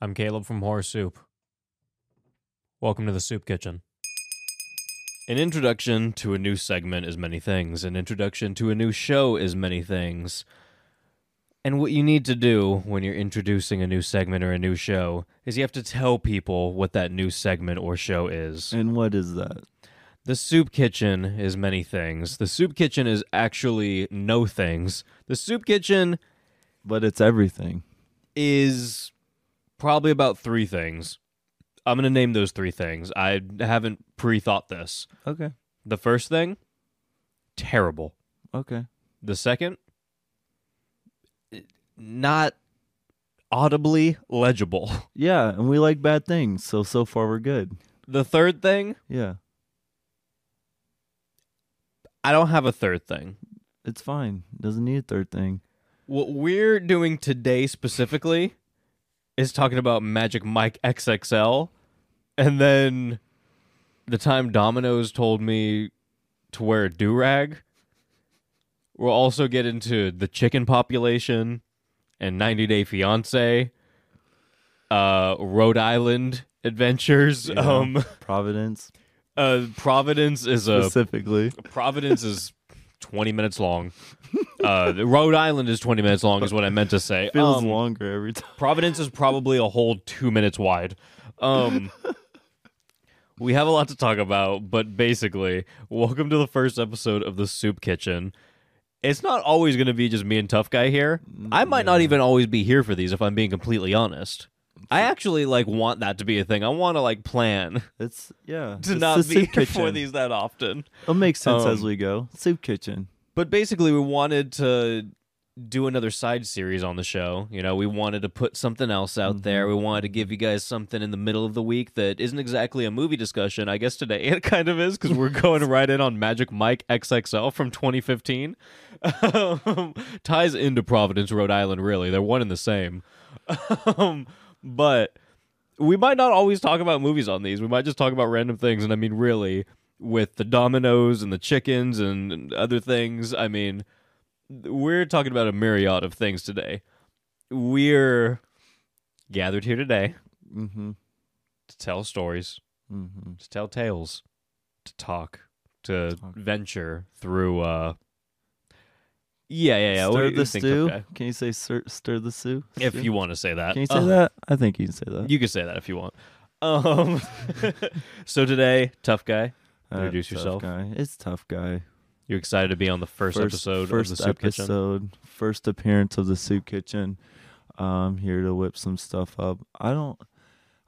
I'm Caleb from Horror Soup. Welcome to the Soup Kitchen. An introduction to a new segment is many things. An introduction to a new show is many things. And what you need to do when you're introducing a new segment or a new show is you have to tell people what that new segment or show is. And what is that? The Soup Kitchen is many things. The Soup Kitchen is actually no things. The Soup Kitchen But it's everything. is probably about three things. I'm going to name those three things. I haven't pre thought this. Okay. The first thing, terrible. Okay. The second, not audibly legible. Yeah, and we like bad things, so so far we're good. The third thing, Yeah. I don't have a third thing. It's fine. Doesn't need a third thing. What we're doing today specifically is talking about Magic Mike XXL. And then the time Domino's told me to wear a do rag, we'll also get into the chicken population and 90 Day Fiance, uh, Rhode Island adventures. Yeah. Um, Providence uh, Providence is a specifically. Providence is 20 minutes long. Uh, Rhode Island is 20 minutes long, is what I meant to say. Feels Um, longer every time. Providence is probably a whole two minutes wide. Um, we have a lot to talk about, but basically, welcome to the first episode of the Soup Kitchen. It's not always going to be just me and Tough Guy here. I might not even always be here for these, if I'm being completely honest. I actually like want that to be a thing. I want to like plan It's yeah. to it's not the be soup here for these that often. It'll make sense as Um, we go. Soup kitchen. But basically, we wanted to do another side series on the show. You know, we wanted to put something else out there. We wanted to give you guys something in the middle of the week that isn't exactly a movie discussion. I guess today it kind of is because we're going right in on Magic Mike XXL from 2015. Um, ties into Providence, Rhode Island, really. They're one and the same. Um, but we might not always talk about movies on these. We might just talk about random things. And I mean, really, with the dominoes and the chickens and, and other things, I mean, we're talking about a myriad of things today. We're gathered here today Mm-hmm. to tell stories, Mm-hmm. to tell tales, to talk, to Talk. venture through. uh Yeah, yeah, yeah. Stir the think, stew. okay? Can you say stir, stir the stew? If you want to say that. Can you say Uh, that? I think you can say that. You can say that if you want. Um, so today, tough guy. Uh, introduce tough yourself. Guy. It's tough guy. You're excited to be on the first, episode first of the Soup Kitchen? episode, first appearance of the soup kitchen. I'm here to whip some stuff up. I don't.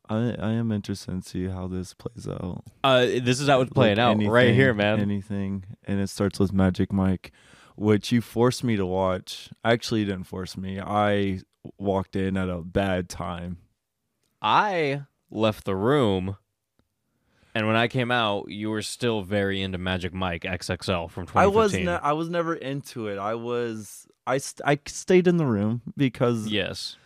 I I am interested to see how this plays out. Uh, this is how it's playing Like out right here, man. Anything, and it starts with Magic Mike, which you forced me to watch. Actually, you didn't force me. I walked in at a bad time. I left the room, and when I came out, you were still very into Magic Mike XXL from 2015. I was ne- I was never into it. I was I st- I stayed in the room because yes.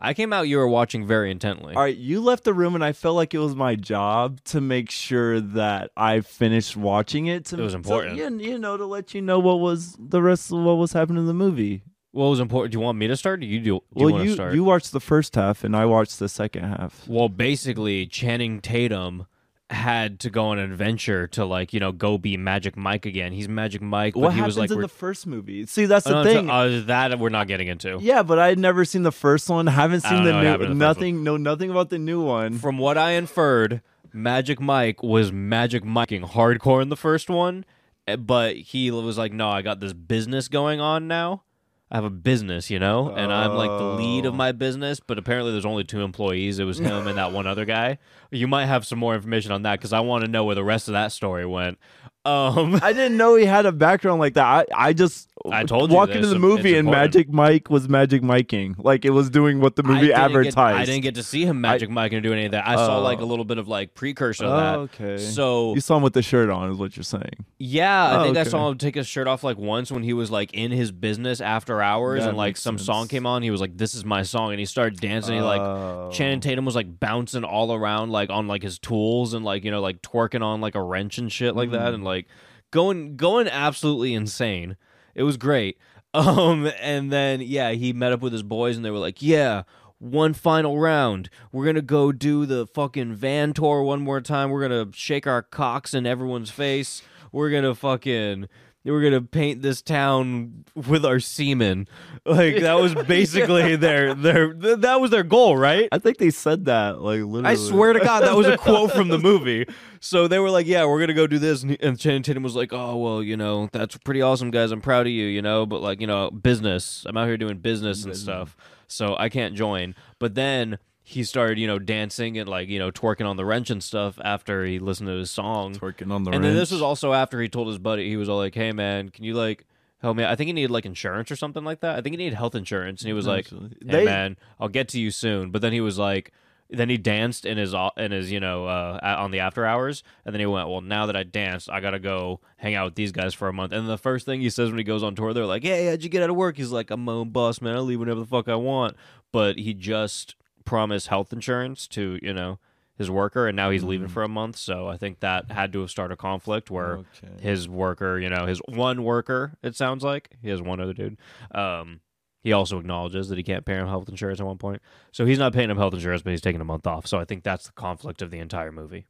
I came out. You were watching very intently. All right, you left the room, and I felt like it was my job to make sure that I finished watching it. To, It was important. you, you know, to let you know what was the rest of what was happening in the movie. what was important? Do you want me to start? Or you do? do well, want to you start? you watched the first half, and I watched the second half. Well, basically, Channing Tatum had to go on an adventure to like you know go be Magic Mike again. He's Magic Mike, but what he happens was like in we're- the first movie? See, that's Oh, the no, thing. so- uh, that we're not getting into. yeah, but I had never seen the first one. Haven't seen the know new. Nothing. Know nothing about the new one. From what I inferred, Magic Mike was Magic Miking hardcore in the first one, eh, but he was like, "No, I got this business going on now. I have a business, you know, and I'm like the lead of Oh. my business." But apparently, there's only two employees. It was him and that one other guy. You might have some more information on that because I want to know where the rest of that story went. Um, I didn't know he had a background like that. I, I just I told you Walk into the It's movie and important. Magic Mike was Magic Miking, like it was doing what the movie get- advertised. I didn't get to see him Magic Mike and do any of that. I saw Oh. like a little bit of like precursor of that. okay. So you saw him with the shirt on, is what you're saying. Yeah, I Oh, think I saw him take his shirt off like once when he was like in his business after hours, That and like some sense. song came on. He was like, "This is my song," and he started dancing. he like Oh. Channing Tatum was like bouncing all around like on like his tools and like you know like twerking on like a wrench and shit like that, Mm. and like going going absolutely insane. It was great. Um, and then yeah, he met up with his boys, and they were like, "Yeah, one final round. We're gonna go do the fucking van tour one more time. We're gonna shake our cocks in everyone's face. We're gonna fucking we're gonna paint this town with our semen. Like that was basically their their th- that was their goal, right? I think they said that like literally. I swear to God, that was a quote from the movie. So they were like, "Yeah, we're gonna go do this," and, and Channing Tatum was like, "Oh well, you know, that's pretty awesome, guys. I'm proud of you, you know, but like, you know, business. I'm out here doing business and stuff, so I can't join." But then he started, you know, dancing and like, you know, twerking on the wrench and stuff after he listened to his song. Working on the and then this was also after he told his buddy, he was all like, "Hey man, can you like help me?" I think he needed like insurance or something like that. I think he needed health insurance, and he was like, "Hey They- man, I'll get to you soon." But then he was like, then he danced in his in his you know uh, a- on the after hours, and then he went, "Well, now that I danced, I gotta go hang out with these guys for a month." And the first thing he says when he goes on tour, they're like, "Hey, how'd you get out of work?" He's like, "I'm my own boss, man. I leave whenever the fuck I want." But he just promised health insurance to you know his worker, and now he's leaving for a month. So I think that had to have started a conflict where Okay. his worker, you know, his one worker, it sounds like he has one other dude. Um, he also acknowledges that he can't pay him health insurance at one point. So he's not paying him health insurance, but he's taking a month off. So I think that's the conflict of the entire movie.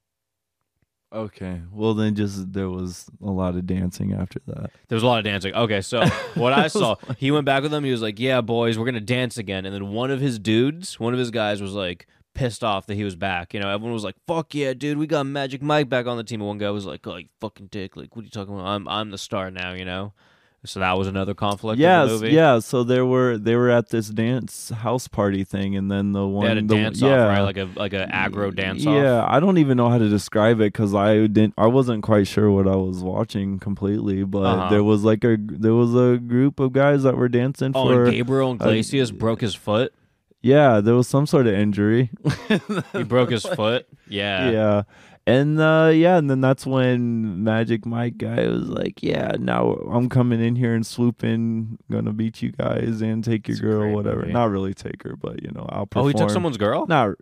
Okay. Well, then just there was a lot of dancing after that. There was a lot of dancing. Okay, so what I saw, he went back with them. He was like, "Yeah, boys, we're gonna dance again." And then one of his dudes, one of his guys, was like pissed off that he was back. You know, everyone was like, "Fuck yeah, dude, we got Magic Mike back on the team." And one guy was like, "Oh, you fucking dick! Like, what are you talking about? I'm I'm the star now." You know. So that was another conflict. Yes, of the movie. yeah. So they were they were at this dance house party thing, and then the one They had a the, dance yeah, off, right? Like a like a aggro dance off. Yeah, I don't even know how to describe it because I didn't. I wasn't quite sure what I was watching completely, but Uh-huh. there was like a there was a group of guys that were dancing for. Oh, for. and Gabriel Iglesias broke his foot. yeah, there was some sort of injury. He broke his foot. Yeah. yeah. And uh yeah, and then that's when Magic Mike guy was like, "Yeah, now I'm coming in here and swooping, gonna beat you guys and take your It's girl, whatever." movie. Not really take her, but you know, I'll perform." Oh, he took someone's girl. Not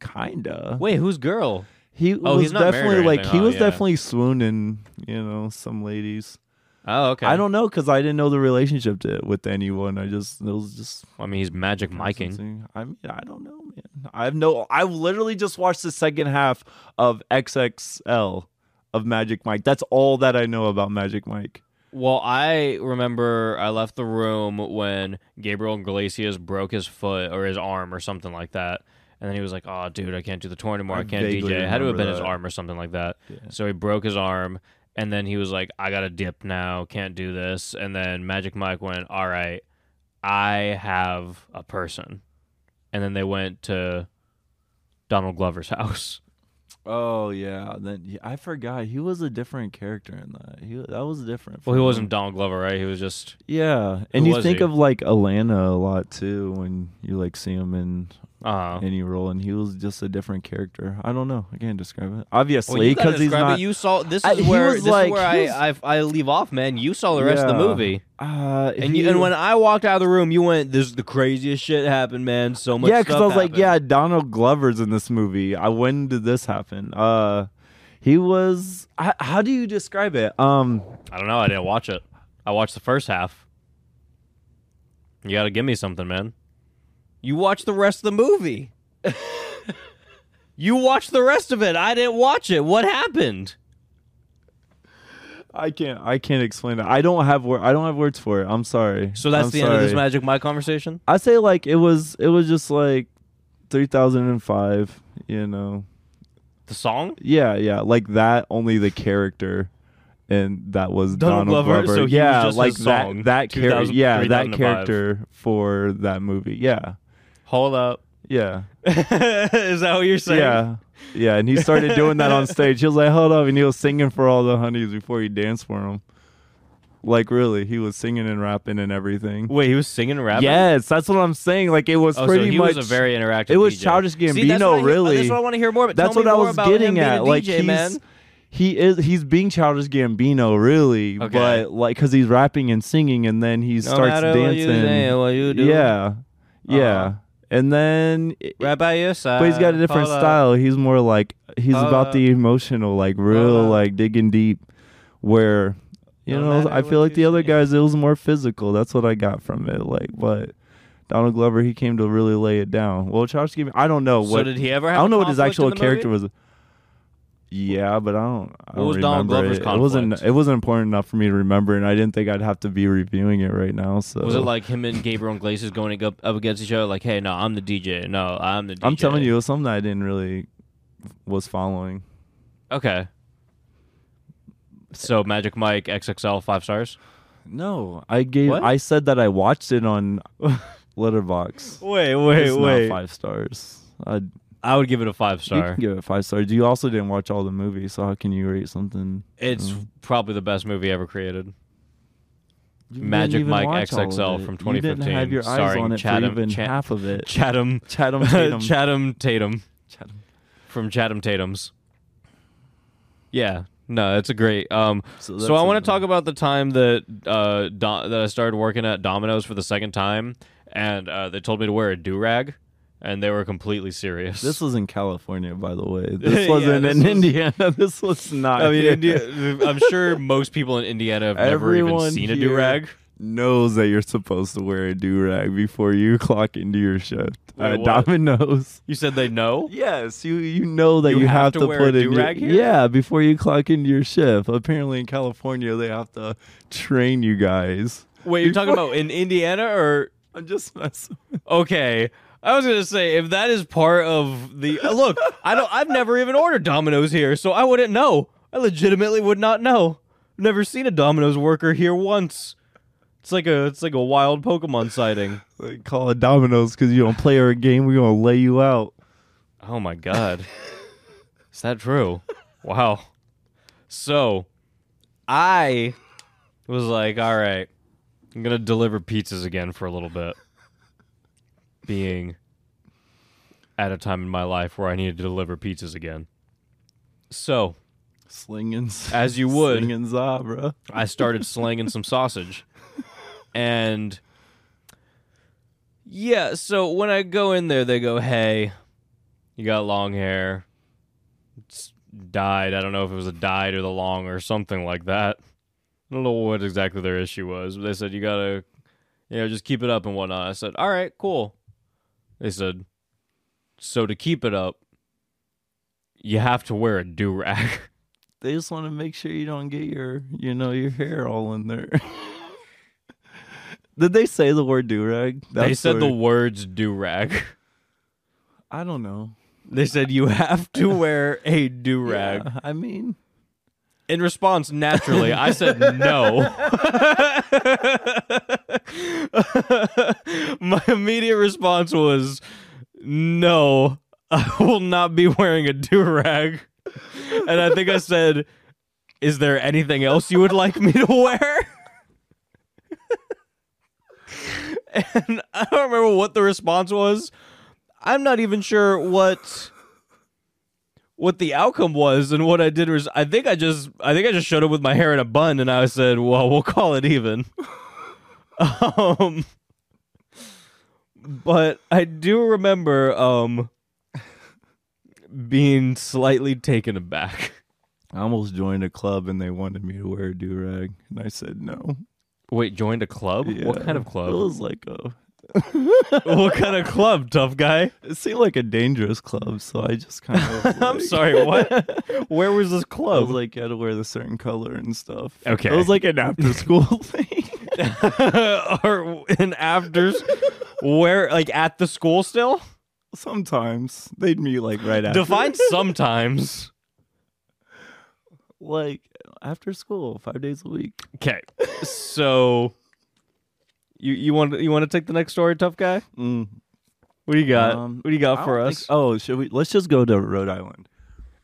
kinda. Wait, whose girl? He Oh, was definitely like he huh? was Yeah. definitely swooning, you know, some ladies. Oh, okay. I don't know because I didn't know the relationship to, with anyone. I just it was just I mean, he's magic miking. I mean, I don't know, man. I've no. I've literally just watched the second half of XXL of Magic Mike. That's all that I know about Magic Mike. Well, I remember I left the room when Gabriel Iglesias broke his foot or his arm or something like that. And then he was like, "Oh, dude, I can't do the tour anymore. I, I can't DJ." It had to have been his arm or something like that. Yeah. So he broke his arm, and then he was like, "I got to dip now. Can't do this." And then Magic Mike went, "All right, I have a person." And then they went to Donald Glover's house. Oh yeah, then I forgot he was a different character in that. He that was different. Well, he wasn't. Donald Glover, right? He was just Yeah, and you think he? of like Atlanta a lot too when you like see him in uh any role, and he was just a different character. I don't know. I can't describe it. Obviously, because he's not. it. You saw this is he where this like- is where I, I I leave off, man. You saw the rest of the movie, uh, and you, and when I walked out of the room, you went, "This is the craziest shit happened, man. So much." yeah, because I was like, yeah, Donald Glover's in this movie. I when did this happen? Uh, he was. I, how do you describe it? Um, I don't know. I didn't watch it. I watched the first half. You got to give me something, man. You watched the rest of the movie. you watched the rest of it. I didn't watch it. What happened? I can't. I can't explain it. I don't have wor- I don't have words for it. I'm sorry. So that's I'm the end of this. Magic Mike conversation. I say like it was. It was just like 3005. You know. The song. Yeah, yeah, like that. Only the character, and that was Donald Donald, Glover, Glover. so yeah, just like that. That character. Yeah, that character for that movie. Yeah, Hold up. yeah, is that what you're saying? yeah, yeah. And he started doing that on stage. He was like, "Hold up," and he was singing for all the honeys before he danced for them. Like really, he was singing and rapping and everything. Wait, he was singing and rapping. Yes, that's what I'm saying. Like it was Oh, pretty so he much. was a very interactive. it was DJ. Childish See, that's Gambino, what I really. That's what I want to hear more. About. That's Tell what me I more was about him getting being at. like DJ, he's man. he is he's being Childish Gambino, really, Okay. but like because he's rapping and singing, and then he No starts matter what you dancing. say, what you do. yeah, yeah, Uh-huh. And then. Right by your side. but he's got a different up. style. He's more like he's Hold about the emotional, like real, up. like digging deep. Where you No know, I feel like the other guys, it was more physical. That's what I got from it. Like, but Donald Glover, he came to really lay it down. Well, Charles gave me. I don't know So what. did he ever? Have I don't know what his actual character movie? was. Yeah, but I don't. I don't was Donald remember Glover's it. It wasn't. conflict? It wasn't important enough for me to remember, and I didn't think I'd have to be reviewing it right now. So Was it like him and Gabriel Iglesias going up, up against each other? Like, hey, no, I'm the DJ. No, I'm the DJ. I'm telling you, it was something that I didn't really was following. Okay. So Magic Mike XXL five stars. No, I gave. What? I said that I watched it on Letterboxd. Wait, it's not five stars. I I would give it a five you star. can give it five stars. You also didn't watch all the movies, so how can you rate something? It's Mm. probably the best movie ever created. Magic Mike watch all of XXL from You didn't 2015, have your eyes starring on it Chatham- even Cha- half of it. Chatham, Chatham Tatum. Chatham Tatum Chatham. from Chatham Tatum's. Yeah, no, it's a great. Um, So, so I want to talk about the time that uh Do- that I started working at Domino's for the second time, and uh, they told me to wear a do rag, and they were completely serious. This was in California, by the way. This wasn't this in was- Indiana. This was not. I mean. India, I'm sure most people in Indiana have never even Everyone seen a do rag. knows that you're supposed to wear a do rag before you clock into your shift Wait, what? Domino's. You said they know. Yes, you you know that You you, have have, to to, wear put a your, do-rag here? yeah before you clock into your shift. Apparently, in California, they have to train you guys. Wait, you're talking about in Indiana or I'm just messing. okay? I was gonna say if that is part of the uh, look, I don't. I've never even ordered Domino's here, so I wouldn't know. I legitimately would not know. Never seen a Domino's worker here once. It's like a it's like a wild Pokemon sighting. Like, call it Domino's because you don't play our game. We're gonna lay you out. Oh my god. Is that true? Wow. So, I was like, all right, I'm going to deliver pizzas again for a little bit. Being at a time in my life where I needed to deliver pizzas again. So, Slinging, As you would. slinging za, bro. I started slinging some sausage. And yeah, so when I go in there, they go, "Hey, you got long hair. It's dyed. I don't know if it was a dyed or the long or something like that. I don't know what exactly their issue was, but they said you gotta, you know, just keep it up and whatnot. I said, all right, cool. They said, so to keep it up, you have to wear a do rag. They just want to make sure you don't get your, you know, your hair all in there. Did they say the word do rag? they said the words do rag. I don't know. They said you have to wear a do rag. Yeah, I mean, In response, naturally, I said no. My immediate response was no, I will not be wearing a do rag. And I think I said, Is there anything else you would like me to wear? and I don't remember what the response was. I'm not even sure what what the outcome was and what I did was I think I just I think I just showed up with my hair in a bun and I said, "Well, we'll call it even." um but I do remember um being slightly taken aback. I almost joined a club and they wanted me to wear a do rag, and I said no. Wait, joined a club? What kind of club? It was like a. what kind of club, tough guy? It seemed like a dangerous club, so I just kind of. Was I'm sorry, what? Where was this I was club? like, you had to wear the certain color and stuff. Okay. It was like an after school thing. or in afters where like at the school still? Sometimes they'd meet like right after. Define sometimes. like after school, five days a week. Okay. So you you want you want to take the next story, tough guy? Mm. What do you got? Um, what do you got I for us? think- oh, should we? Let's just go to Rhode Island.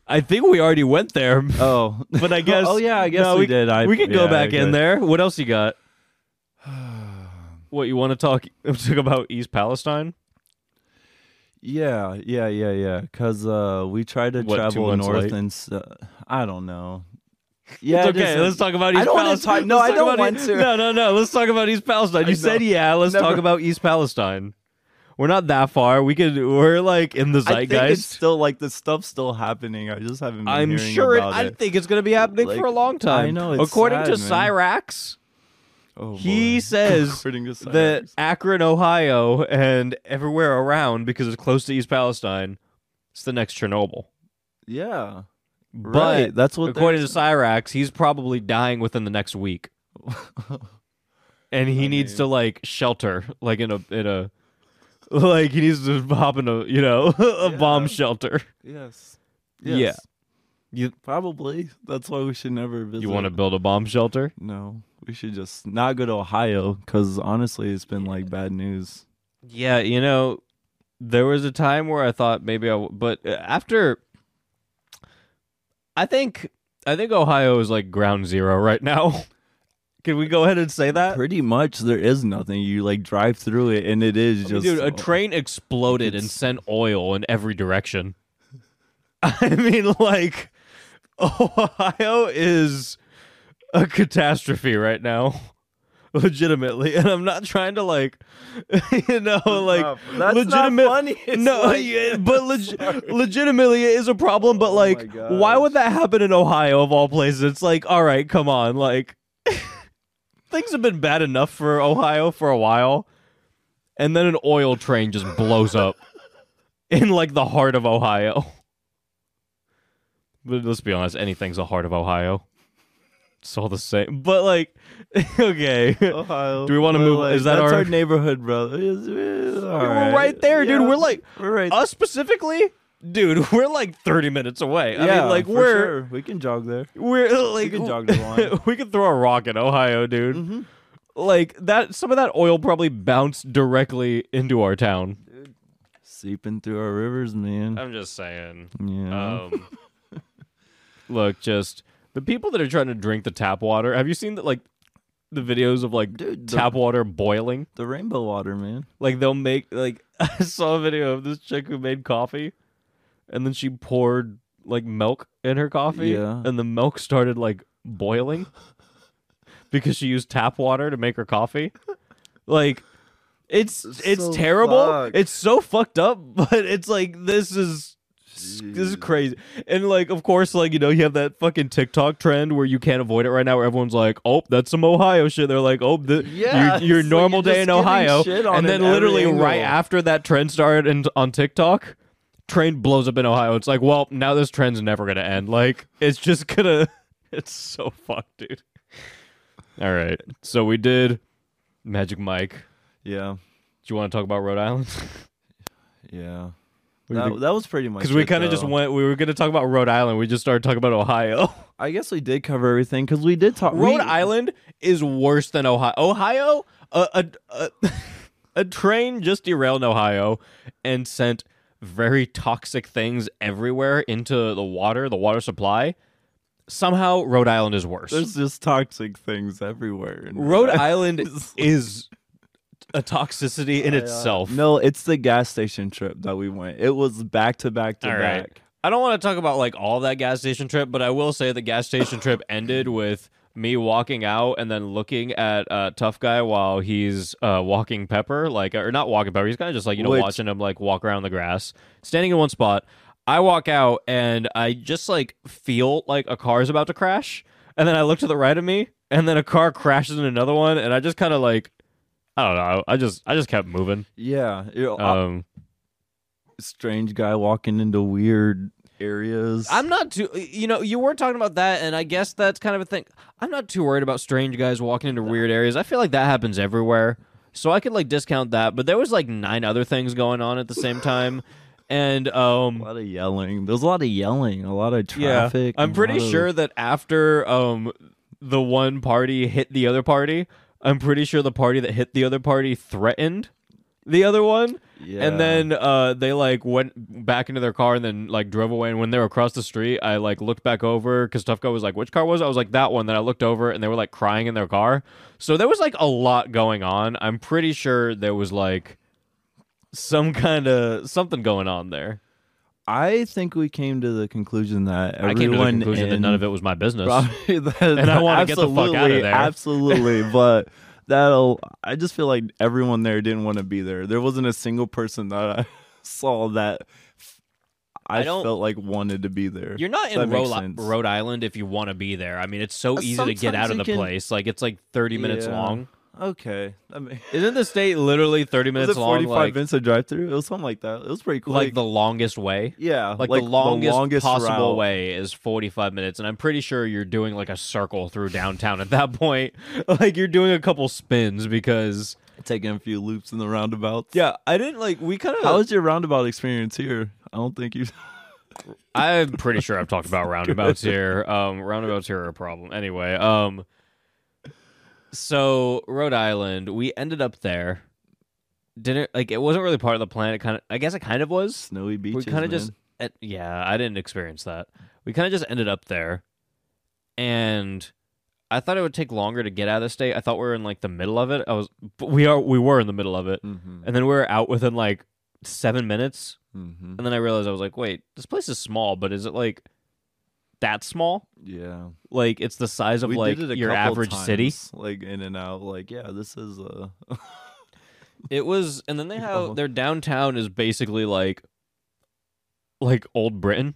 I think we already went there, Oh, but I guess oh yeah, I guess no, we, did. I, we could go back in there. What else you got? What you want to talk talk about East Palestine? Yeah, yeah, yeah, yeah. Cause uh, we tried to What, travel north late? and uh, I don't know. Yeah, it's okay. just- Let's talk about East I don't Palestine. talk- no, I don't want East- to. No, no, no. Let's talk about East Palestine. You said yeah. Let's Never- talk about East Palestine. We're not that far. We could. We're like in the I think it's zeitgeist. still like the stuff's still happening. I just haven't. Been I'm sure. It, I think it's going to be happening Like, for a long time. I know, it's According to sad, man. Cyrax, Oh, he boy. says to that Akron, Ohio, and everywhere around because it's close to East Palestine, it's the next Chernobyl. yeah, But right. That's what. according to Cyrax, he's probably dying within the next week, and he I needs mean- to like shelter, like in a in a, like he needs to hop in a you know a bomb shelter. Yes. Yeah. You Probably. That's why we should never visit. you want to build a bomb shelter? No, we should just not go to Ohio because honestly, it's been like bad news. Yeah, you know, there was a time where I thought maybe I, w- but uh, after, I think, I think Ohio is like ground zero right now. Can we go ahead and say that? Pretty much, there is nothing. You like drive through it, and it is I mean, just dude, a train exploded and sent oil in every direction. I mean, like, Ohio is a catastrophe right now, legitimately. And I'm not trying to like, you know, like That's legitimate. not funny. It's no, like- yeah, but leg- legitimately it is a problem. But Oh like, why would that happen in Ohio of all places? It's like, all right, come on, like, things have been bad enough for Ohio for a while, and then an oil train just blows up in like the heart of Ohio. But let's be honest, anything's the heart of Ohio. It's all the same. But like, okay. Ohio. Do we wanna move- like, is that our- our, neighborhood, brother? It's- it's all We're right there, dude. We're like we're right. us specifically, dude. We're like thirty minutes away. I yeah, mean, like we're sure. we can jog there. we're like we can jog the line. we can throw a rock in Ohio, dude. Mm-hmm. Like that. Some of that oil probably bounced directly into our town. Seeping through our rivers, man. I'm just saying. yeah. Um, look, just the people that are trying to drink the tap water. Have you seen that? Like the videos of like Dude, the- tap water boiling. the rainbow water, man. Like they'll make like I saw a video of this chick who made coffee, and then she poured like milk in her coffee, Yeah. and the milk started like boiling because she used tap water to make her coffee. Like it's it's So terrible. fucked. It's so fucked up, but it's like this is this is crazy. And like of course like you know you have that fucking TikTok trend where you can't avoid it right now where everyone's like, "Oh, that's some Ohio shit." They're like, "Oh, the, Yeah, your, your it's like normal day in Ohio." And then literally right angle. after that trend started and on TikTok, train blows up in Ohio. It's like, "Well, now this trend's never going to end." Like it's just going to it's so fucked, dude. All right. So we did Magic Mike. Yeah. Do you want to talk about Rhode Island? Yeah. What do you That, that was pretty much Because we kind of just went. We were going to talk about Rhode Island. We just started talking about Ohio. I guess we did cover everything because we did talk. Rhode we, Island is worse than Ohio. Ohio, a a, a a train just derailed in Ohio and sent very toxic things everywhere into the water, the water supply. Somehow, Rhode Island is worse. There's just toxic things everywhere. in Rhode Island It's- is a toxicity in Yeah. itself. No, it's the gas station trip that we went. It was back to back to All right. back. I don't want to talk about like all that gas station trip, but I will say the gas station trip ended with me walking out and then looking at uh, tough guy while he's uh, walking Pepper, like or not walking Pepper. He's kind of just like you know Which- watching him like walk around the grass, standing in one spot. I walk out and I just like feel like a car is about to crash, and then I look to the right of me, and then a car crashes in another one, and I just kind of like. I don't know. I just I just kept moving. Yeah, you know, uh, Um, strange guy walking into weird areas. I'm not too. You know, you were talking about that, and I guess that's kind of a thing. I'm not too worried about strange guys walking into weird areas. I feel like that happens everywhere, so I could like discount that. But there was like nine other things going on at the same time, and um, a lot of yelling. There's a lot of yelling. A lot of yeah, traffic. I'm pretty lot of- sure that after um the one party hit the other party, I'm pretty sure the party that hit the other party threatened the other one. Yeah. And then uh, they like went back into their car and then like drove away. And when they were across the street, I like looked back over because Tough Guy was like, "Which car was?" it? I was like, "That one." Then I looked over and they were like crying in their car. So there was like a lot going on. I'm pretty sure there was like some kind of something going on there. I think we came to the conclusion that I everyone came to the conclusion that none of it was my business. That, And I wanna get the fuck outta absolutely, there. Absolutely, but that'll. I just feel like everyone there didn't want to be there. There wasn't a single person that I saw that. I, I don't- felt like wanted to be there. You're not That in makes Rhode. Rhode Island if you want to be there. I mean, it's so Uh, easy to get out of the can- place. Like it's like 30 minutes Yeah. long. Okay, I mean, Isn't the state literally 30 was minutes it long? 45 Like, minutes to drive through? It was something like that. It was pretty cool. like the longest way. yeah, Like, the, longest possible route. way is 45 minutes, and I'm pretty sure you're doing like a circle through downtown at that point. like you're doing a couple spins because taking a few loops in the roundabouts. yeah, I didn't like we kind of. How was your roundabout experience here? I don't think you. I'm pretty sure I've talked about roundabouts here. Um, roundabouts here are a problem. Anyway, um, so Rhode Island, we ended up there. Didn't like it wasn't really part of the plan. It kind of, I guess, it kind of was. Snowy beaches. we kind of just yeah i didn't experience that we kind of just ended up there and i thought it would take longer to get out of the state i thought we were in like the middle of it i was but we are we were in the middle of it Mhm, and then we were out within like seven minutes mhm. and then i realized i was like wait this place is small but is it like that small Yeah, like it's the size of we like did it a your average city like in and out. Like, yeah, this is a. it was and then they have their downtown is basically like like old britain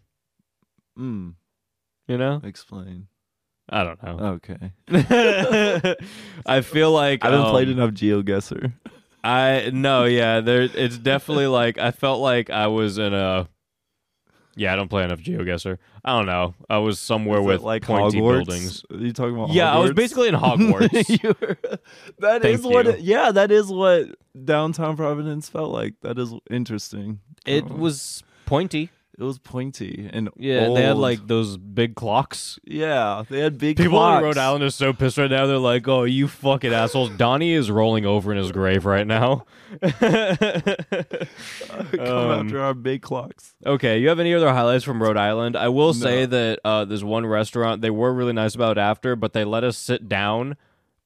mm, you know explain. i don't know Okay, I feel like I haven't played um, enough GeoGuessr. I no, yeah, there. It's definitely like I felt like I was in a. Yeah, I don't play enough GeoGuessr. I don't know. I was somewhere Is with like pointy Hogwarts? buildings. Are you talking about? Yeah, I was basically in Hogwarts. You were- that Thank is what. It, yeah, that is what downtown Providence felt like. That is interesting. it Oh. was pointy. It was pointy and Yeah, and they had old. like those big clocks. yeah, they had big People clocks. in Rhode Island are so pissed right now. They're like, "Oh, you fucking assholes!" Donnie is rolling over in his grave right now. Come Um, after our big clocks. Okay, you have any other highlights from Rhode Island? I will say that uh, there's one restaurant they were really nice about after, but they let us sit down,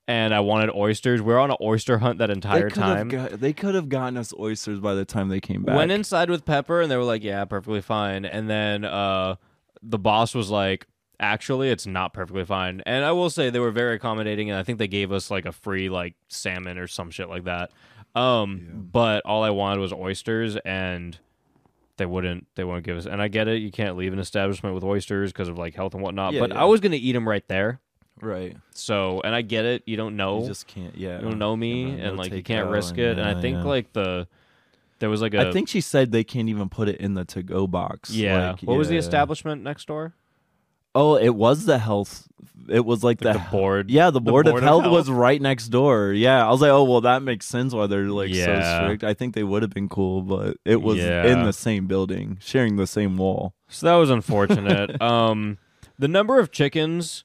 and I wanted oysters. We were on an oyster hunt that They entire have time. got, they could have gotten us oysters by the time they came back. Went inside with Pepper, and they were like, "Yeah, perfectly fine." And then uh, the boss was like, "Actually, it's not perfectly fine." And I will say they were very accommodating, and I think they gave us like a free like salmon or some shit like that. Um, Yeah. but all I wanted was oysters, and they wouldn't they wouldn't give us. And I get it, you can't leave an establishment with oysters because of like health and whatnot. Yeah, but yeah. I was gonna eat them right there. Right. So, and I get it. You don't know. You just can't. Yeah, you don't know me, no- no and like you can't risk and- it. And I think yeah. like the there was like a I think she said they can't even put it in the to go box. yeah. Like, what was the establishment next door? Oh, it was the health. It was like, Like the, the board. Yeah, the board, board of, of health health. was right next door. Yeah, I was like, oh well, that makes sense why they're like Yeah. so strict. I think they would have been cool, but it was Yeah. in the same building, sharing the same wall. So that was unfortunate. um, the number of chickens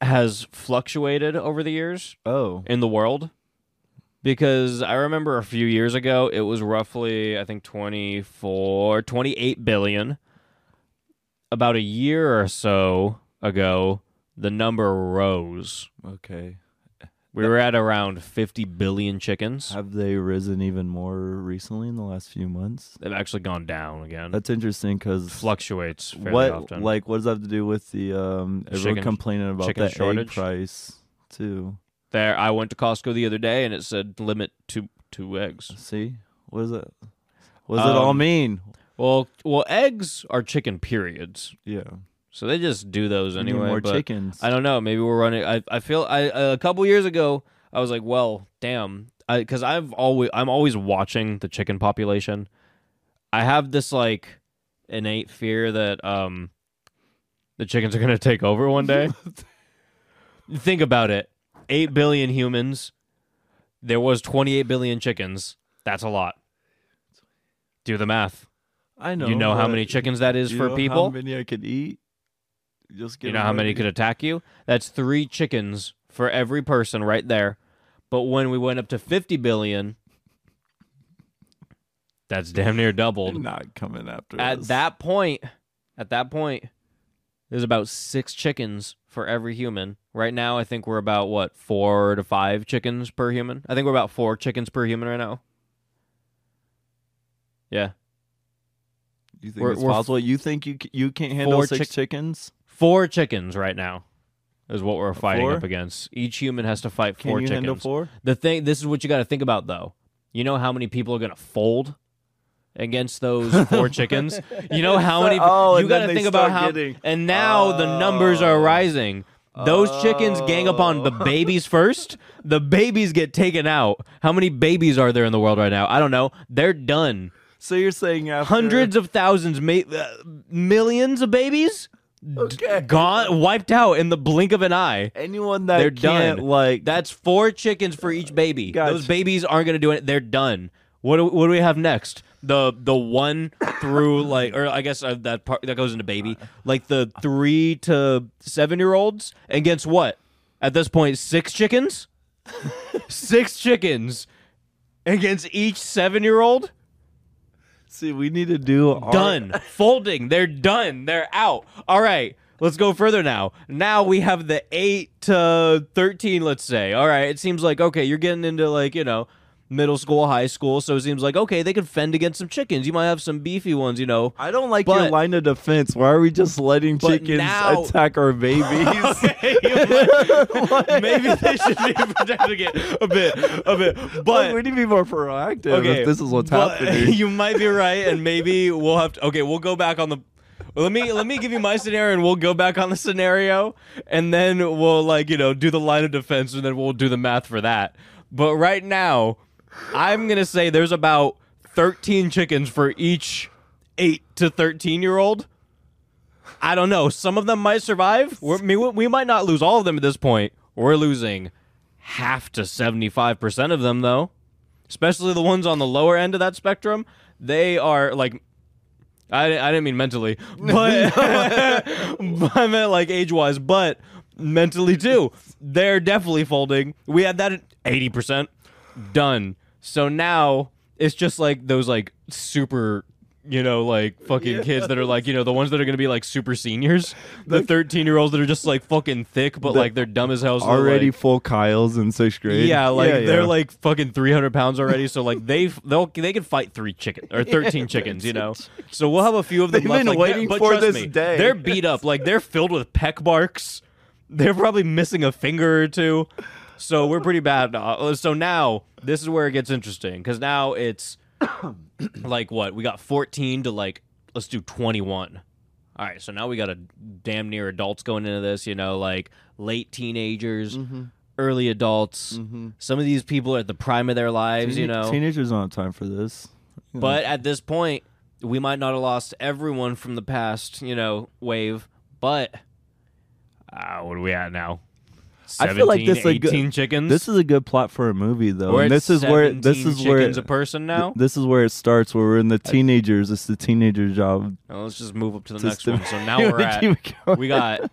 has fluctuated over the years Oh, in the world. Because I remember a few years ago it was roughly I think 24 28 billion. About a year or so ago the number rose. Okay. We were at around 50 billion chickens Have they risen even more recently in the last few months? they've actually gone down again That's interesting because fluctuates fairly what often like what does that have to do with the um everyone Chicken- complaining about chicken the shortage? egg price too? there I went to Costco the other day and it said limit to two eggs See, what is it? What does it all Um, mean? Well, well, eggs are chicken periods, Yeah, so they just do those We anyway. more but chickens. I don't know. Maybe we're running. I I feel I a couple years ago I was like, well, damn, because I've always I'm always watching the chicken population. I have this like innate fear that um the chickens are gonna take over one day. Think about it: eight billion humans. There was 28 billion chickens. That's a lot. Do the math. I know. you know how many chickens that is you for know people? How many I could eat? Just get You know how many could attack you? That's three chickens for every person right there. But when we went up to 50 billion, that's damn near doubled. not coming after At that point, at that point, there's about six chickens for every human. Right now, I think we're about what four to five chickens per human. I think we're about four chickens per human right now. Yeah, you think we're- it's we're f- possible? You think you you can't handle six chick- chickens? Four chickens right now is what we're fighting Four? up against. Each human has to fight Can four you chickens. handle four? The thing, this is what you got to think about, though. You know how many people are going to fold against those four chickens. You know how many? Oh, you got to think about how. getting- And now the numbers are Oh. rising. Those chickens gang up on the babies first. The babies get taken out. How many babies are there in the world right now? I don't know. They're done. So you're saying after Hundreds of thousands, ma- uh, millions of babies Okay. gone, wiped out in the blink of an eye. anyone that They're can't done. like That's four chickens for each baby. Gotcha. Those babies aren't going to do it. They're done. What do, what do we have next? The the one through like, or I guess uh, that part that goes into baby, like the three to seven year olds against what? At this point, six chickens, six chickens against each seven year old. See we need to do our- Done. Folding. They're done. They're out. All right. Let's go further now. Now we have the 8 to 13, let's say. All right. It seems like, okay, you're getting into like, you know, middle school, high school. So it seems like, okay, they can fend against some chickens. You might have some beefy ones, you know. I don't like But- your line of defense. Why are we just letting chickens now- attack our babies? Maybe they should be protecting it a bit, a bit. But oh, we need to be more proactive. okay, if this is what's but happening. You might be right, and maybe we'll have to. Okay, we'll go back on the. well, Let me let me give you my scenario, and we'll go back on the scenario, and then we'll like you know do the line of defense, and then we'll do the math for that. But right now, I'm gonna say there's about 13 chickens for each eight to 13 year old. I don't know. Some of them might survive. We're, we, might not lose all of them at this point. We're losing half to 75% of them, though. Especially the ones on the lower end of that spectrum. They are like. I, I didn't mean mentally, but, but I meant like age wise, but mentally too. They're definitely folding. We had that at 80%. Done. So now it's just like those like super you know, like fucking kids that are like, you know, the ones that are gonna be like super seniors, the thirteen year olds that are just like fucking thick, but The- like they're dumb as hell. So Already like- full Kyles in sixth grade. yeah, like yeah, they're yeah. like fucking three hundred pounds already. So like they they'll they can fight three chicken or thirteen chickens, you know. So we'll have a few of them. They've left, been like, waiting but for this me, day. They're beat up, like they're filled with peck marks. They're probably missing a finger or two. So we're pretty bad. Uh, So now this is where it gets interesting because now it's like what we got fourteen to like let's do twenty one. All right, so now we got a damn near adults going into this, you know, like late teenagers, Mm-hmm. early adults. Some of these people are at the prime of their lives, you know. teenagers don't have time for this. But at this point, we might not have lost everyone from the past, you know, wave. But uh, what are we at now? I feel like this is a good- chickens. This is a good plot for a movie, though. We're and this is where this 17 is where chickens a person now. this is where it starts. Where we're in the teenagers. It's the teenager job. Well, let's just move up to the next one. So now we're at Keep it going. we got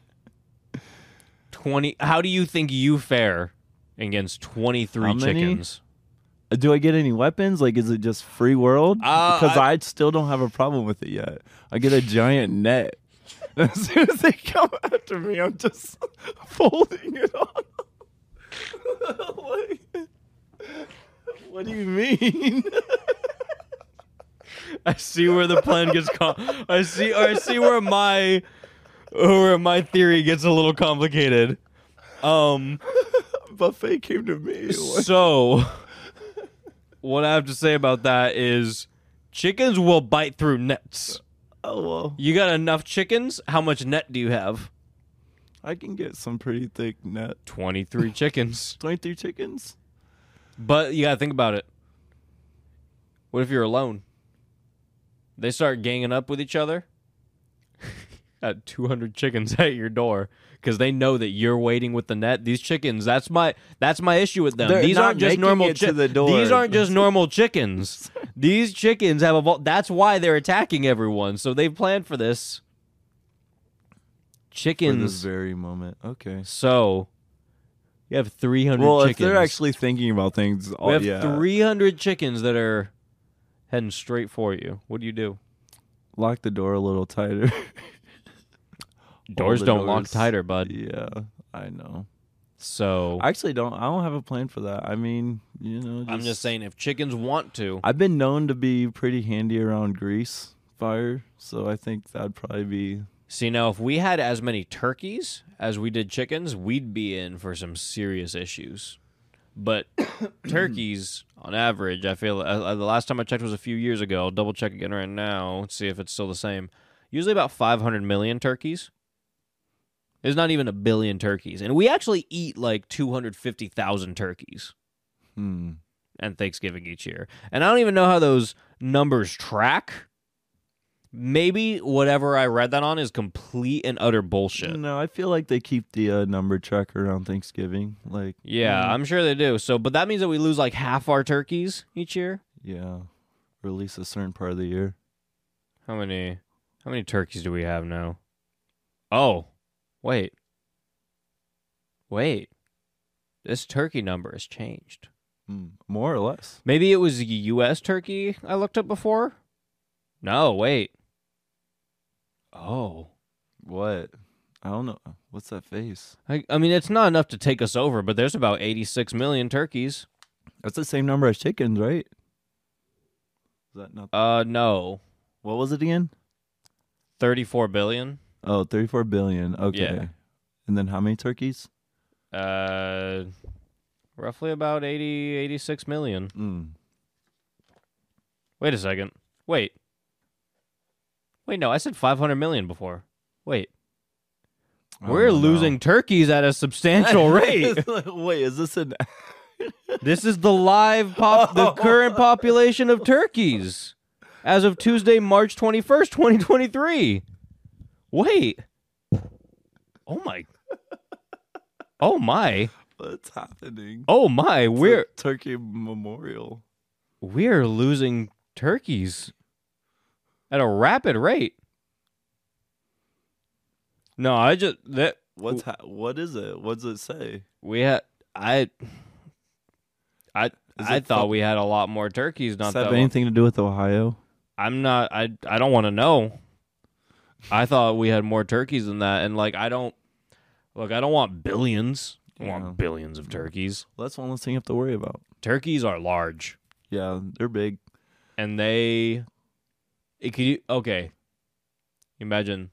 twenty. How do you think you fare against twenty three chickens? Do I get any weapons? Like, is it just free world? Uh, because I- I, still don't have a problem with it yet. I get a giant net. As soon as they come after me, I'm just folding it on. Like, what do you mean? I see where the plan gets. Com- I see. I see where my where my theory gets a little complicated. Um. Buffet came to me. So, what I have to say about that is, chickens will bite through nets. Oh well, You got enough chickens? How much net do you have? I can get some pretty thick net. Twenty three chickens. Twenty-three chickens. But you gotta think about it. What if you're alone? They start ganging up with each other. At 200 chickens at your door because they know that you're waiting with the net. These chickens, that's my that's my issue with them. They're These aren't just normal chickens. the. These aren't just normal chickens. These chickens have evolved. That's why they're attacking everyone. So they've planned for this. Chickens. For this very moment. Okay. So you have 300 Well, chickens. if they're actually thinking about things, uh, We oh, have yeah. 300 chickens that are heading straight for you. What do you do? Lock the door a little tighter. Doors don't lock tighter, bud. yeah, I know. So I actually don't. I don't have a plan for that. I mean, you know, I'm just saying, if chickens want to, I've been known to be pretty handy around grease fire, so I think that'd probably be. see now, if we had as many turkeys as we did chickens, we'd be in for some serious issues. But turkeys, on average, I feel uh, the last time I checked was a few years ago. I'll double check again right now. Let's see if it's still the same. Usually about 500 million turkeys. There's not even a billion turkeys, and we actually eat like 250,000 turkeys Hmm. and Thanksgiving each year. And I don't even know how those numbers track. Maybe whatever I read that on is complete and utter bullshit. No, I feel like they keep the uh, number track around Thanksgiving. Like, Yeah, mm, I'm sure they do. So, but that means that we lose like half our turkeys each year. yeah, or at least a certain part of the year. How many how many turkeys do we have now? Oh. Wait. Wait. This turkey number has changed. Mm, more or less. Maybe it was US turkey I looked up before? No, wait. Oh. What? I don't know. What's that face? I, I mean, it's not enough to take us over, but there's about 86 million turkeys. That's the same number as chickens, right? Is that not? Uh, no. What was it again? 34 billion. Oh, 34 billion. Okay. Yeah. And then how many turkeys? Uh, roughly about 80, 86 million. Mm. Wait a second. Wait. Wait, no, I said 500 million before. Wait. I We're know. losing turkeys at a substantial rate. Wait, is this an? this is the live pop the current population of turkeys as of Tuesday, March 21st, 2023. Wait. Oh my. Oh my. What's happening? Oh my. It's We're turkey memorial. we're losing turkeys at a rapid rate. No, I just that What's ha- what is it? What does it say? we had I I I thought we had a lot more turkeys. Not Does that have anything to do with Ohio? I'm not. I I don't want to know. I thought we had more turkeys than that, and like I don't. Look, I don't want billions. I Yeah. want billions of turkeys. Well, that's one less thing you have to worry about. Turkeys are large, Yeah, they're big. and they. It could you okay. Imagine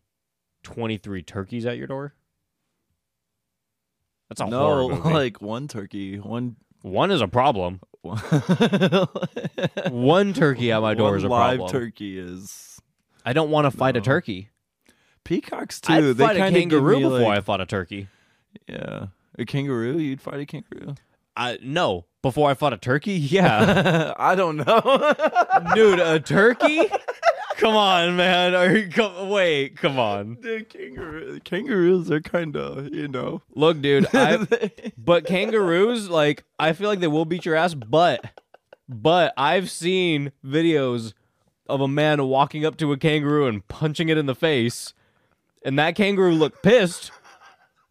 twenty three turkeys at your door. That's a no, horror movie. like one turkey, one. One is a problem. one turkey at my door one is a live problem. turkey is I don't want to fight a turkey. Peacocks too. I'd they fight a kinda kangaroo before like- I fought a turkey. Yeah, a kangaroo. You'd fight a kangaroo. I no before I fought a turkey. Yeah. I don't know, dude a turkey come on man are you come wait come on Dude, kangaroo, kangaroos are kind of, you know. look dude I, but kangaroos like i feel like they will beat your ass but but i've seen videos of a man walking up to a kangaroo and punching it in the face and that kangaroo looked pissed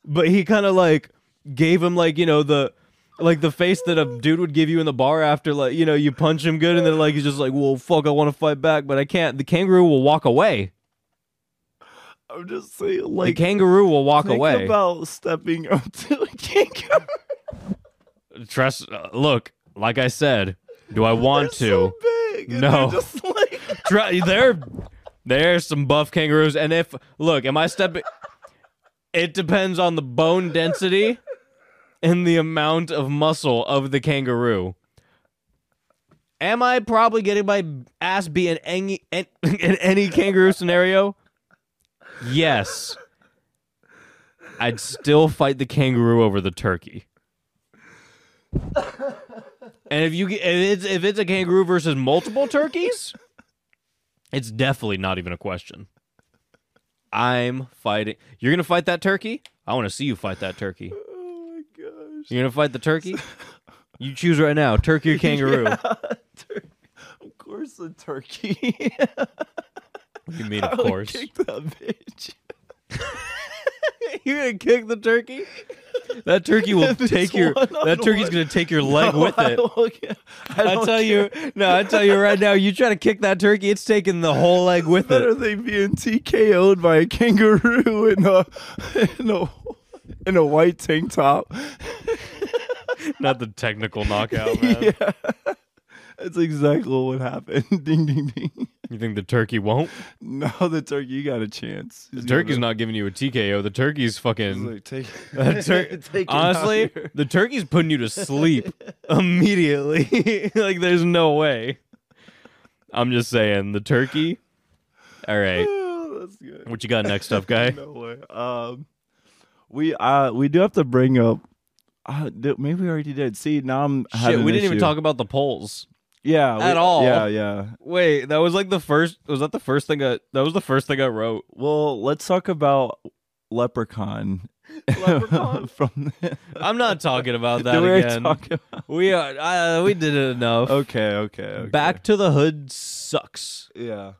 but he kind of like gave him like you know the like the face that a dude would give you in the bar after like you know you punch him good and then like he's just like well fuck I want to fight back but I can't the kangaroo will walk away I'm just saying, like the kangaroo will walk think away about stepping up to a kangaroo. trust uh, look like I said do I want They're to so big. No. they're just like Try, there there's some buff kangaroos and if look am I stepping it depends on the bone density and the amount of muscle of the kangaroo. Am I probably getting my ass beat in any in, in any kangaroo scenario? Yes. I'd still fight the kangaroo over the turkey. And if you if it's if it's a kangaroo versus multiple turkeys it's definitely not even a question. I'm fighting. You're gonna fight that turkey? I want to see you fight that turkey. Oh my gosh. You're gonna fight the turkey? You choose right now, turkey or kangaroo. Yeah, tur- of course, the turkey. What do you mean, I of would course? Kick that bitch. You're gonna kick the turkey? That turkey will take your. one That turkey's one. gonna take your leg No, with I it. don't. I, I don't tell you, no, I tell you right now. You try to kick that turkey, it's taking the whole leg with better it. they being TKO'd by a kangaroo in a in a in a white tank top. Not the technical knockout, man. yeah, that's exactly what happened. ding ding ding. You think the turkey won't? No, the turkey. Got a chance. The turkey's not giving you a TKO. The turkey's fucking. Like, take, tur- take Honestly, the turkey's putting you to sleep immediately. like, there's no way. I'm just saying, the turkey. All right, that's good. what you got next up, guy? no way. Um, we uh we do have to bring up. Uh, maybe we already did. See, now I'm Shit, we didn't even talk about the polls. Yeah we- at all. Yeah, yeah. Wait, that was like the first. Was that the first thing I? That was the first thing I wrote. Well, let's talk about Leprechaun. Leprechaun? from I'm not talking about that we again. about- We are. Uh, we did it enough. okay, okay, okay. Back to the Hood sucks. Yeah,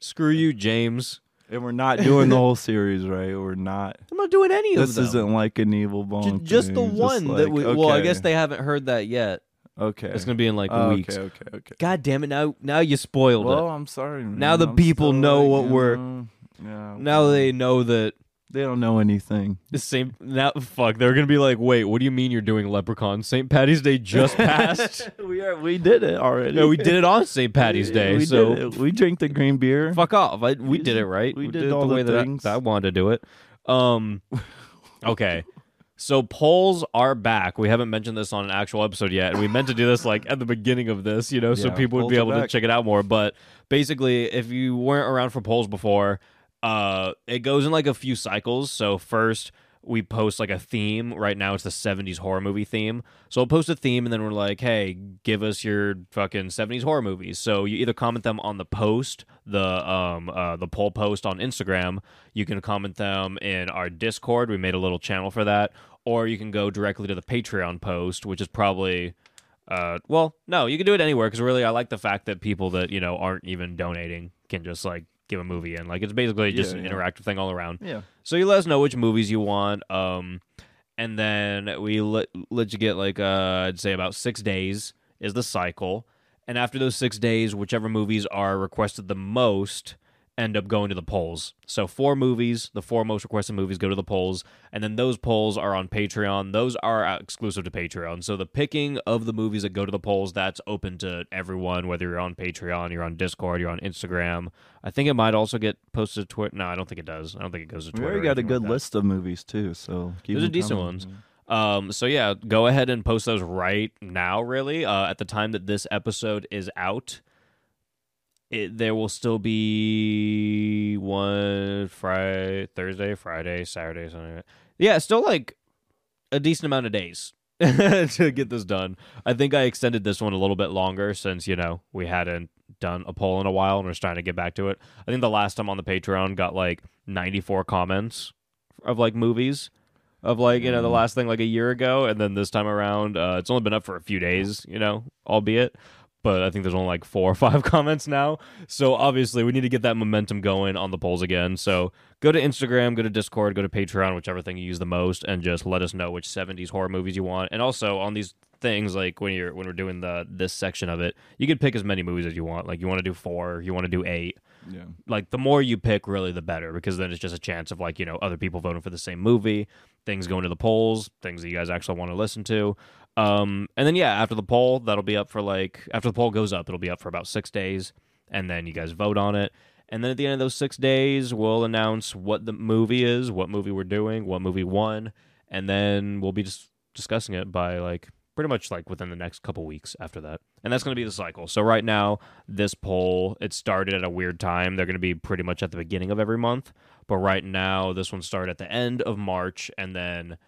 Screw you, James. and we're not doing the whole series, right? We're not. I'm not doing any of This them. isn't like an evil bone. Ju- just the one that like- we. Well, I guess they haven't heard that yet. Okay, It's gonna be in like Oh, weeks. Okay, okay, okay. God damn it! Now, now you spoiled Well, it. I'm sorry. Man. Now the I'm people still, know what you we're- know, Yeah. Now they know that they don't know anything. the same. Now, fuck, they're gonna be like, wait, what do you mean you're doing Leprechaun? St. Patty's Day just passed. we are. We did it already. no, we did it on St. Patty's Day. We so did it. we drank the green beer. fuck off. I, we did it right. we did it all the way that I, things. that I wanted to do it. Um, okay. So polls are back. We haven't mentioned this on an actual episode yet, and we meant to do this like at the beginning of this, you know, so people would be able to check it out more. But basically, if you weren't around for polls before, uh, it goes in like a few cycles. So first we post like a theme. Right now it's the 70s horror movie theme. So I'll post a theme and then we're like, hey, give us your fucking 70s horror movies. So you either comment them on the post, the um uh, the poll post on Instagram. You can comment them in our Discord. We made a little channel for that. Or you can go directly to the Patreon post, which is probably uh, well, no, you can do it anywhere because really, I like the fact that people that you know aren't even donating can just like give a movie in. Like it's basically just Yeah, an yeah. interactive thing all around. Yeah. So you let us know which movies you want, um, and then we let let you get like uh, I'd say about six days is the cycle, and after those six days, whichever movies are requested the most end up going to the polls. So four movies, the four most requested movies go to the polls, and then those polls are on Patreon. Those are uh, exclusive to Patreon. So the picking of the movies that go to the polls, that's open to everyone, whether you're on Patreon, you're on Discord, you're on Instagram. I think it might also get posted to Twitter. No, I don't think it does. I don't think it goes to We Twitter. already got a good like list of movies too. So keep Those are decent coming. ones. Um, so yeah, go ahead and post those right now. Really, uh, at the time that this episode is out, it, there will still be one Friday, Thursday, Friday, Saturday, something. Like that. Yeah, still like a decent amount of days to get this done. I think I extended this one a little bit longer since you know we hadn't done a poll in a while and we're trying to get back to it. I think the last time on the Patreon got like 94 comments of like movies of like you know the Mm. last thing like a year ago and then this time around uh, it's only been up for a few days you know albeit but i think there's only like four or five comments now. So obviously we need to get that momentum going on the polls again. So go to instagram go to discord go to patreon whichever thing you use the most and just let us know which 70s horror movies you want. And also on these things like when you're when we're doing the this section of it you can pick as many movies as you want. Like you want to do four you want to do eight. Yeah. like the more you pick really the better because then it's just a chance of like you know other people voting for the same movie things going to the polls things that you guys actually want to listen to um and then yeah after the poll that'll be up for like after the poll goes up it'll be up for about six days and then you guys vote on it. And then at the end of those six days we'll announce what the movie is what movie we're doing what movie won and then we'll be just discussing it by like pretty much like within the next couple weeks after that. And that's going to be the cycle. So right now this poll it started at a weird time. They're going to be pretty much at the beginning of every month. But right now this one started at the end of march and then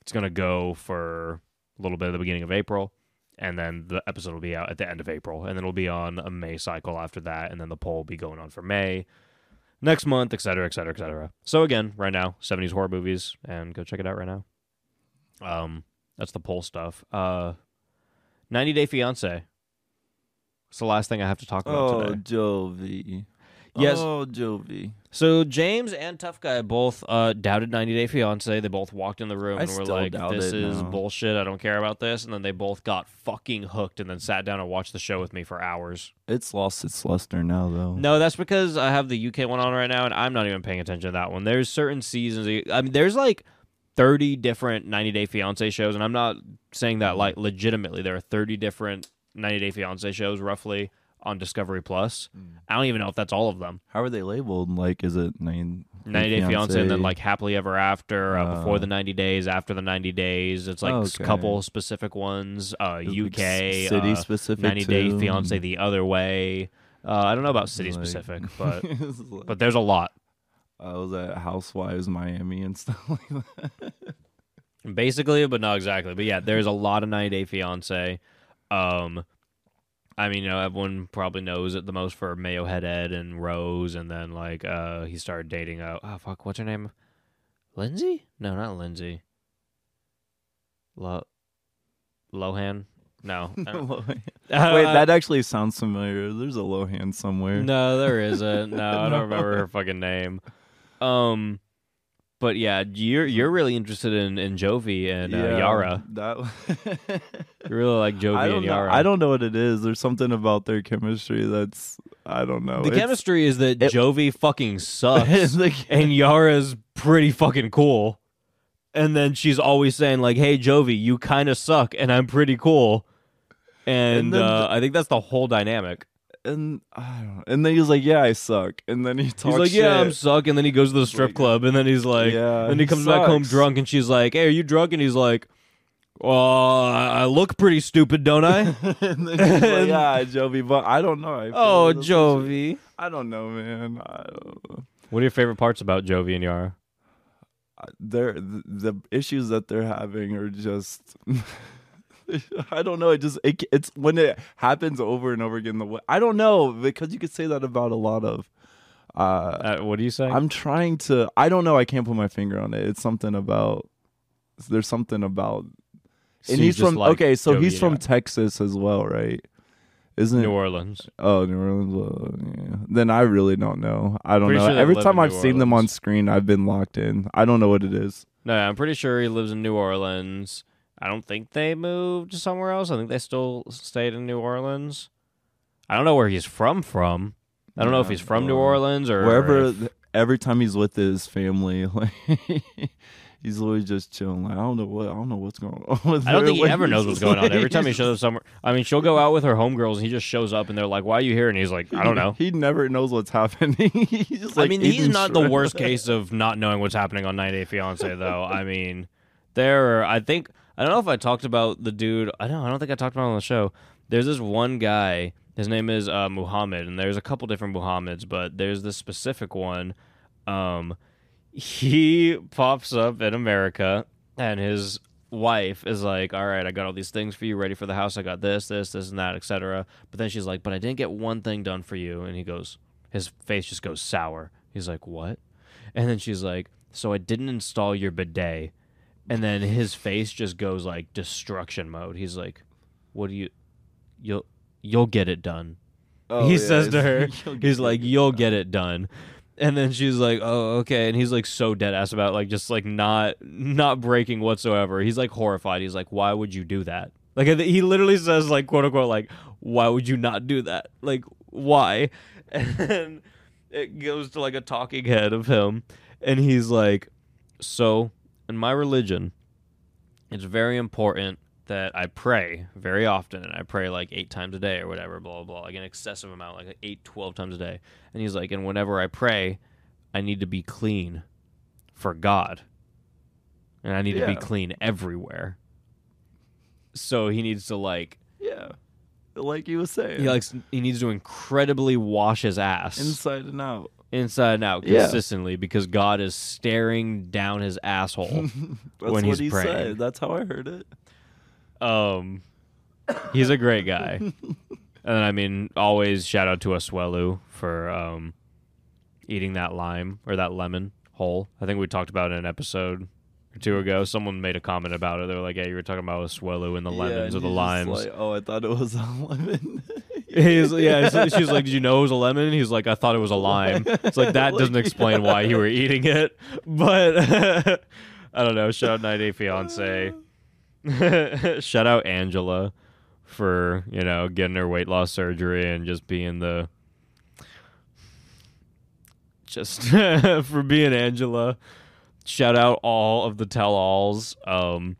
it's going to go for a little bit at the beginning of april and then the episode will be out at the end of april and then it'll be on a may cycle after that and then the poll will be going on for may next month et cetera et cetera et cetera. So again right now 70s horror movies and go check it out right now. Um that's the poll stuff. Uh 90 day fiance it's the last thing i have to talk about Oh, today. Jovi. Yes. Oh, Jovi. So James and Tough Guy both uh, doubted 90 Day Fiance. They both walked in the room I and were still like, doubt "This it is bullshit. I don't care about this." And then they both got fucking hooked and then sat down and watched the show with me for hours. It's lost its luster now, though. No, that's because I have the UK one on right now, and I'm not even paying attention to that one. There's certain seasons. I mean, there's like 30 different 90 Day Fiance shows, and I'm not saying that like legitimately. There are 30 different 90 Day Fiance shows roughly on Discovery Plus. Mm. I don't even know if that's all of them. How are they labeled? Like, is it nine? 90 Day Fiance, and then like Happily Ever After, uh, Uh, before the 90 days, after the 90 days. It's like a okay. couple specific ones. Uh, UK, city uh, specific. 90 Day? Fiance the other way. Uh, I don't know about city Like- specific, but like- but there's a lot. I was at Housewives Miami and stuff like that. Basically, but not exactly. But yeah, there's a lot of 90 Day Fiance. Um, I mean, you know, everyone probably knows it the most for Mayo Head Ed and Rose, and then like uh, he started dating. Uh, oh fuck, what's her name? Lindsay? No, not Lindsay. Lo, Lohan? No. Don't- Wait, Uh, that actually sounds familiar. There's a Lohan somewhere. No, there isn't. No, I don't remember her fucking name. Um, but yeah, you're you're really interested in in Jovi and uh, Yara. That You really like Jovi and know. Yara. I don't know what it is. There's something about their chemistry that's I don't know. The It's- chemistry is that it- Jovi fucking sucks and Yara's pretty fucking cool. And then she's always saying like, "Hey Jovi, you kind of suck and I'm pretty cool." And, And uh, the- I think that's the whole dynamic. And I don't know. And then he's like, "Yeah, I suck." And then he talks He's like, shit. "Yeah, I'm suck." And then he goes to the strip like, club and then he's like, yeah, then he comes back home sucks. drunk and she's like, "Hey, are you drunk?" And he's like, "Well, I I look pretty stupid, don't I?" and then he's like, "Yeah, Jovi," but I don't know. I oh, like that's Jovi. I don't know, man. I don't know. What are your favorite parts about Jovi and Yara? Uh, they're the, the issues that they're having are just I don't know. It just it, it's when it happens over and over again. The I don't know because you could say that about a lot of. Uh, Uh, what do you say? I'm trying to. I don't know. I can't put my finger on it. It's something about. There's something about. So and he's from like okay, so Jovi he's from. Texas as well, right? Isn't New? Orleans. Oh, New Orleans. Well, yeah. Then I really don't know. I don't Pretty know. sure Every time I've seen them on screen, I've been locked in. I don't know what it is. No, I'm pretty sure he lives in New Orleans. I don't think they moved somewhere else. I think they still stayed in New Orleans. I don't know where he's from. From I don't know if he's from New Orleans or wherever if- every time he's with his family like he's always just chilling like i don't know what i don't know what's going on with I don't think he ever knows what's going on. Every time he shows up somewhere, I mean, she'll go out with her homegirls and he just shows up and they're like, "Why are you here?" And he's like, "I don't know." he never knows what's happening he's just I mean, he's not the worst case of not knowing what's happening on 90 Day Fiance, though. I mean, there. Are, I think I don't know if I talked about the dude. I don't. I don't think I talked about on the show. There's this one guy. His name is uh, Muhammad, and there's a couple different Muhammads, but there's this specific one. Um, he pops up in America, and his wife is like, "All right, I got all these things for you, ready for the house. I got this, this, this, and that, etc." But then she's like, "But I didn't get one thing done for you," and he goes, his face just goes sour. He's like, "What?" And then she's like, "So I didn't install your bidet." And then his face just goes like destruction mode. He's like, "What do you you'll you'll get it done." Oh, he yeah, says to her, he's like, "You'll get it done." And then she's like, "Oh, okay." And he's like so dead ass about like just like not not breaking whatsoever. He's like horrified. He's like, "Why would you do that?" Like he literally says like quote unquote like, "Why would you not do that?" Like why? And then it goes to like a talking head of him and he's like, "So, in my religion, it's very important that I pray very often, and I pray like eight times a day or whatever, blah, blah, blah, like an excessive amount, like eight, 12 times a day. And he's like, and whenever I pray, I need to be clean for God. And I need to be clean everywhere. So he needs to like yeah like he was saying he likes he needs to incredibly wash his ass inside and out inside and out Yeah. consistently because God is staring down his asshole. that's When what he's he praying. said that's how i heard it Um, he's a great guy. and then, I mean, always shout out to Asuelu for um, eating that lime or that lemon whole. I think we talked about it in an episode or two ago. Someone made a comment about it. They were like, "Yeah, you were talking about Asuelu and the Yeah, lemons and or the limes." like, oh i thought it was a lemon He's yeah. She's like, "Did you know it was a lemon?" He's like, "I thought it was a lime." It's like that doesn't explain why you were eating it, but I don't know. Shout out 90 Fiance. Shout out Angela for you know getting her weight loss surgery and just being the just for being Angela. Shout out all of the tell-alls. Um,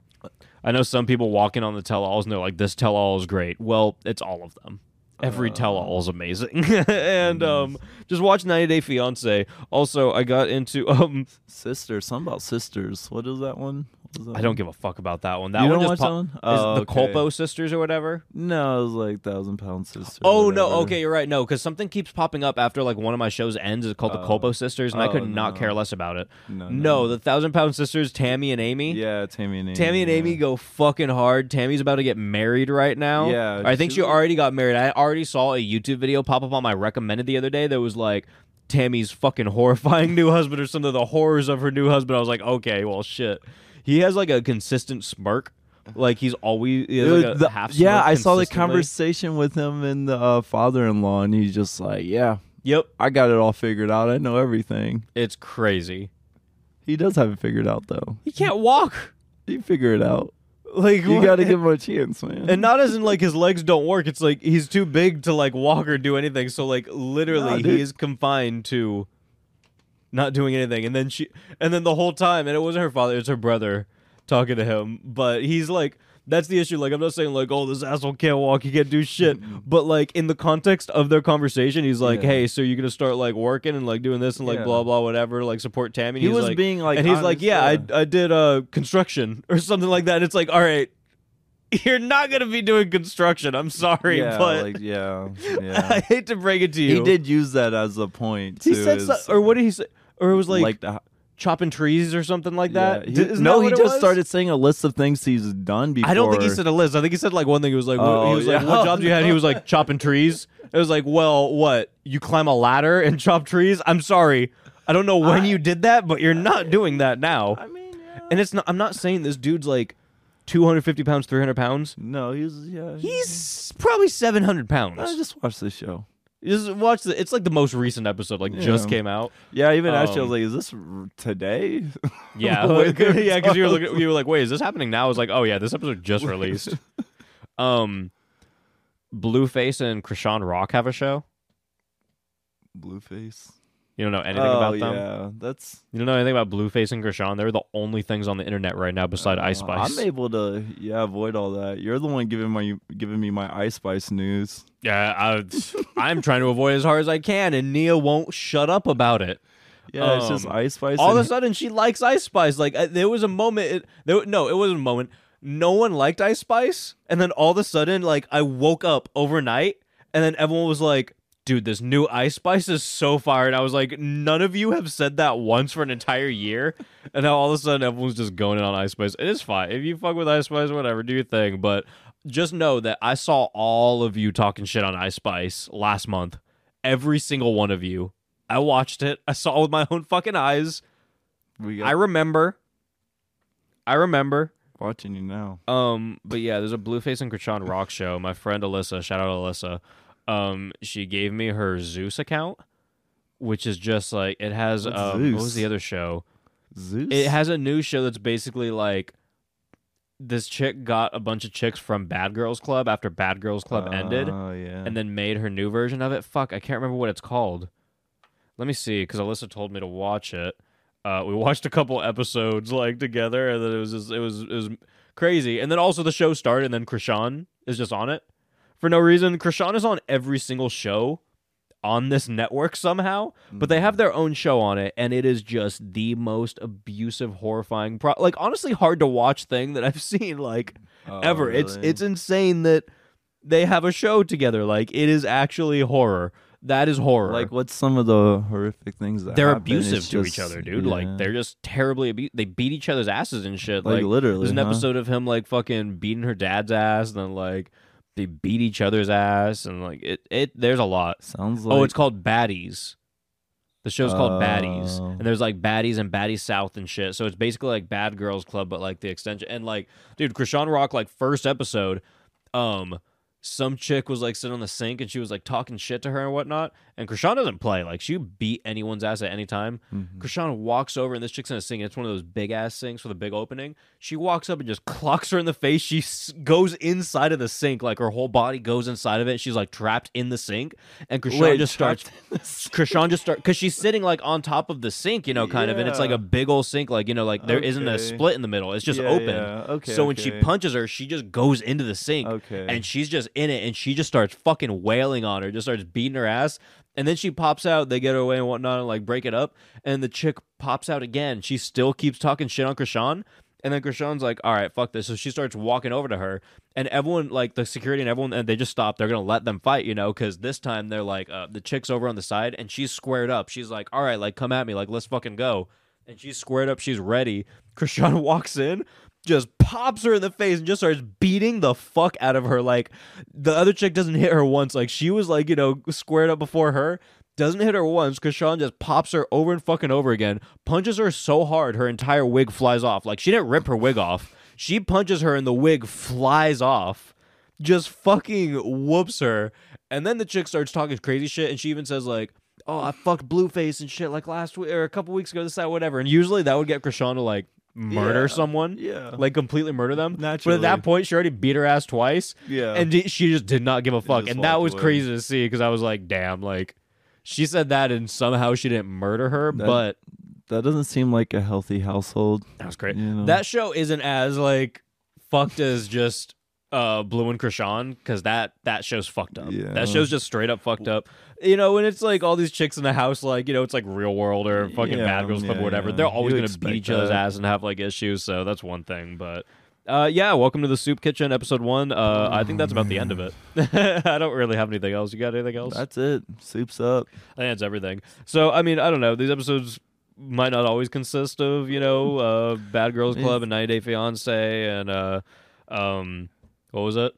I know some people walk in on the tell-alls and they're like, "This tell-all is great." Well, it's all of them. Every Uh, tell-all is amazing, and um, just watch 90 Day Fiance. Also, I got into um, Sisters. Something about sisters. What is that one? What is that I don't one? give a fuck about that one. That You one don't just watch pop- that one? is Oh, the okay. Colpo sisters or whatever. No, it was like Thousand Pound Sisters. Oh no, okay, you're right. No, because something keeps popping up after like one of my shows ends. It's called the Oh. Colpo sisters, and I Oh, could not no. care less about it. No, No, the Thousand Pound Sisters, Tammy and Amy. Yeah, Tammy and Amy. Tammy and yeah. Amy go fucking hard. Tammy's about to get married right now. Yeah, I think she she already got married. I already saw a YouTube video pop up on my recommended the other day that was like Tammy's fucking horrifying new husband or some of The horrors of her new husband. I was like, okay, well, shit. He has like a consistent smirk. Like he's always he like, the- half. yeah, I saw the conversation with him and the uh, father-in-law, and he's just like, "Yeah, Yep, I got it all figured out. I know everything." it's crazy. He does have it figured out, though. He can't walk. He figure it out. Like You got to give him a chance, man. And not as in like his legs don't work. It's like he's too big to like walk or do anything. So like literally Nah, he is confined to not doing anything. And then she and then the whole time, and it wasn't her father, it was her brother talking to him. But he's like that's the issue. Like I'm not saying like, oh, this asshole can't walk, he can't do shit. But like in the context of their conversation, he's like, Yeah. Hey, so you're gonna start like working and like doing this and like Yeah. blah blah whatever, like support Tammy. And he he's was like, being like, and he's like, honest, yeah, I, I did uh construction or something like that. And it's like, all right, you're not gonna be doing construction. I'm sorry, yeah, but like, yeah, I hate to break it to you. he did use that as a point. He said, so, or what did he say? Or it was like, like the, chopping trees or something like that. yeah, he- isn't no, that he it just was? started saying a list of things he's done before. I don't think he said a list. I think he said like one thing. He was like, what, he Oh, was like, yeah. what jobs you had? He was like chopping trees. It was like, well, what? You climb a ladder and chop trees? I'm sorry, I don't know when I- you did that, but you're not doing that now. I mean, yeah. And it's not. I'm not saying this dude's like 250 pounds, 300 pounds. no, he's yeah. He's probably 700 pounds. I just watched this show. Just watch the. It's like the most recent episode, like just came out. Yeah, even actually, I Um, was like, "Is this r- today?" Yeah, like, yeah, because you were looking, you were like, wait, is this happening now? I was like, oh yeah, this episode just released. um, Blueface and Chrisean Rock have a show. Blueface. You don't know anything oh, about them. yeah, that's You don't know anything about Blueface and Chrisean. They're the only things on the internet right now beside Ice uh, Spice. I'm able to yeah avoid all that. You're the one giving my giving me my Ice Spice news. yeah, I, I'm trying to avoid as hard as I can, and Nia won't shut up about it. Yeah, it's just Um, Ice Spice. all of a sudden she likes Ice Spice. Like there was a moment. It, there, no, it wasn't a moment. No one liked Ice Spice, and then all of a sudden, like I woke up overnight, and then everyone was like, "Dude, this new Ice Spice is so fire." And I was like, "None of you have said that once for an entire year," and now all of a sudden everyone's just going in on Ice Spice. It is fine if you fuck with Ice Spice, whatever, do your thing. But just know that I saw all of you talking shit on Ice Spice last month. Every single one of you. I watched it. I saw it with my own fucking eyes. we I remember. I remember. watching you now. Um, but yeah, there's a Blueface and Chrisean Rock show. My friend Alyssa, shout out Alyssa. Um, she gave me her Zeus account, which is just like it has um what was the other show? Zeus. It has a new show that's basically like this chick got a bunch of chicks from Bad Girls Club after Bad Girls Club ended Oh yeah. and then made her new version of it. Fuck, I can't remember what it's called. Let me see, because Alyssa told me to watch it. Uh, we watched a couple episodes like together, and then it was just, it was it was crazy. And then also the show started, and then Chrisean is just on it for no reason. Chrisean is on every single show on this network somehow, but they mm. have their own show on it, and it is just the most abusive, horrifying, pro- like honestly hard to watch thing that I've seen like Oh, ever. It's really? it's insane that they have a show together. Like it is actually horror. That is horror. like what's some of the horrific things that they're happen? abusive It's to just- each other, dude. yeah. Like they're just terribly abu- They beat each other's asses and shit. like, Like, literally. there's an huh? episode of him like fucking beating her dad's ass, and then like they beat each other's ass, and like it. It there's a lot. Sounds like oh, it's called Baddies. The show's called Baddies, Oh. and there's like Baddies and Baddies South and shit. So it's basically like Bad Girls Club, but like the extension. And like, dude, Chrisean Rock, like first episode, um, some chick was like sitting on the sink and she was like talking shit to her and whatnot. And Chrisean doesn't play. Like she beat anyone's ass at any time. Mhm. Chrisean walks over and this chick's in a sink. It's one of those big ass sinks with a big opening. She walks up and just clocks her in the face. She s- goes inside of the sink, like her whole body goes inside of it. She's like trapped in the sink, and Chrisean Wait, just starts. Chrisean just start because she's sitting like on top of the sink, you know, kind of, and it's like a big old sink, like you know, like there not a split in the middle. It's just Yeah, open. yeah. Okay. so when she punches her, she just goes into the sink, Okay. and she's just in it, and she just starts fucking wailing on her, just starts beating her ass. And then she pops out, they get her away and whatnot, and like break it up. And the chick pops out again. She still keeps talking shit on Chrisean. And then Chrisean's like, all right, fuck this. So she starts walking over to her. And everyone, like the security and everyone, and they just stop. They're going to let them fight, you know, because this time they're like, uh, the chick's over on the side and she's squared up. She's like, all right, like, come at me. Like, let's fucking go. And she's squared up. She's ready. Chrisean walks in, just pops her in the face and just starts beating the fuck out of her. Like, the other chick doesn't hit her once. Like, she was like, you know, squared up before her doesn't hit her once because Sean just pops her over and fucking over again, punches her so hard her entire wig flies off. Like she didn't rip her wig off. She punches her and the wig flies off. Just fucking whoops her. And then the chick starts talking crazy shit and she even says like, Oh, I fucked Blueface and shit like last week or a couple weeks ago, this, that, whatever. And usually that would get Chrisean to like murder Yeah. someone. Yeah. Like completely murder them. But at that point she already beat her ass twice. Yeah. And she just did not give a fuck. And that was away. crazy to see because I was like, damn, like she said that and somehow she didn't murder her, That- but that doesn't seem like a healthy household. that was great. You know? That show isn't as like fucked as just uh Blue and Chrisean because that that show's fucked up. Yeah. That show's just straight up fucked up. You know, and it's like all these chicks in the house, like you know, it's like Real World or fucking Yeah, Bad Girls Club yeah, or whatever. They're always You gonna beat each other's ass and have like issues. So that's one thing, but. Uh, yeah, welcome to the Soup Kitchen, episode one. Uh, I think that's about the end of it. I don't really have anything else. You got anything else? That's it. Soup's up. That's everything. So I mean, I don't know. These episodes might not always consist of you know uh, Bad Girls Club and 90 Day Fiance and uh, um, what was it?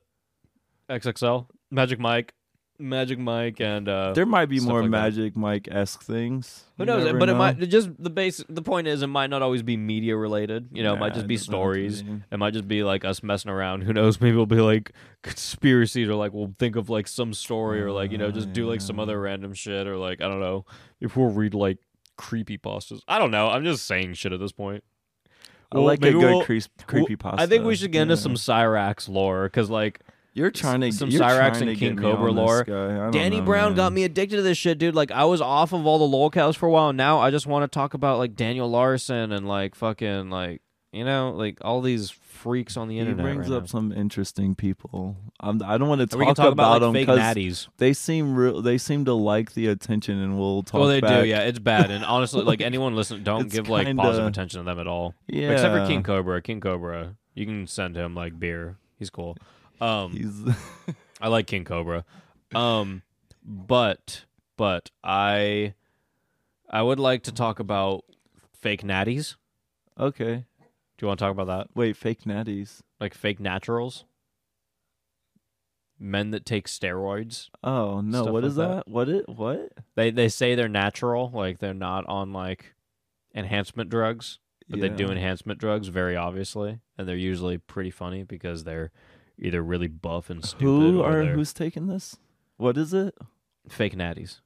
XXL, Magic Mike, Magic Mike, and uh, There might be more like. Magic Mike esque things. who knows? But it might just the base. The point is, it might not always be media related. You know, it might just be doesn't have to stories. It might just be like us messing around. Who knows? Maybe it'll be like conspiracies or like we'll think of like some story or like you know just do like some other random shit or like I don't know if we'll read like creepy pastas. I don't know. I'm just saying shit at this point. I Well, like a good we'll- creep, Well, creepy pasta. I think we should get into Yeah. some Cyrax lore because like You're trying to some you're Cyrax and King Cobra lore. guy. I don't Danny know, Brown got me addicted to this shit, dude. Like I was off of all the lol cows for a while. Now I just want to talk about like Daniel Larson and like fucking like you know like all these freaks on the He internet. brings right up now. some interesting people. I'm, I don't want to talk, talk about, them like fake 'cause natties. they seem real. They seem to like the attention, and we'll talk. About it. Well, they back. do, yeah. It's bad, and honestly, like anyone listen, don't It's give like kinda- positive attention to them at all. Yeah, Except for King Cobra. King Cobra, you can send him like beer. He's cool. Um, He's I like King Cobra. Um, but but I I would like to talk about fake natties. okay. Do you want to talk about that? Wait, fake natties. Like fake naturals? Men that take steroids. Oh no! Stuff What like is that. that? What it? What? They they say they're natural, like they're not on like enhancement drugs. but they do enhancement drugs very obviously, and they're usually pretty funny because they're either really buff and stupid Who or are who's taking this? What is it? fake natties.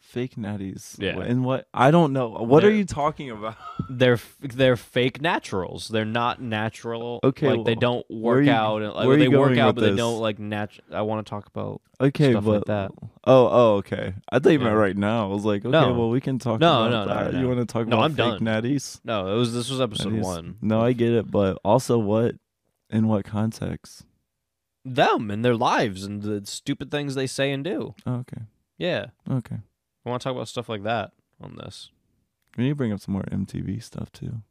Fake natties. Yeah. And what? I don't know. What are They're- you talking about? They're they're fake naturals. They're not natural. Okay, like they well, don't where are work you- out. And, like, where they you work going out, with but they this? don't like nat. I want to talk about Okay, stuff but like that. oh, oh, okay. I thought you meant Yeah. right now. I was like, okay, No. well, we can talk. No, about no, no, that. no. You want to talk No, about I'm fake done. natties? No, it was this was episode Natties? one. No, I get it, but also what? In what context? Them and their lives and the stupid things they say and do. Oh, okay, Yeah, okay. I want to talk about stuff like that on this. We need to bring up some more MTV stuff too.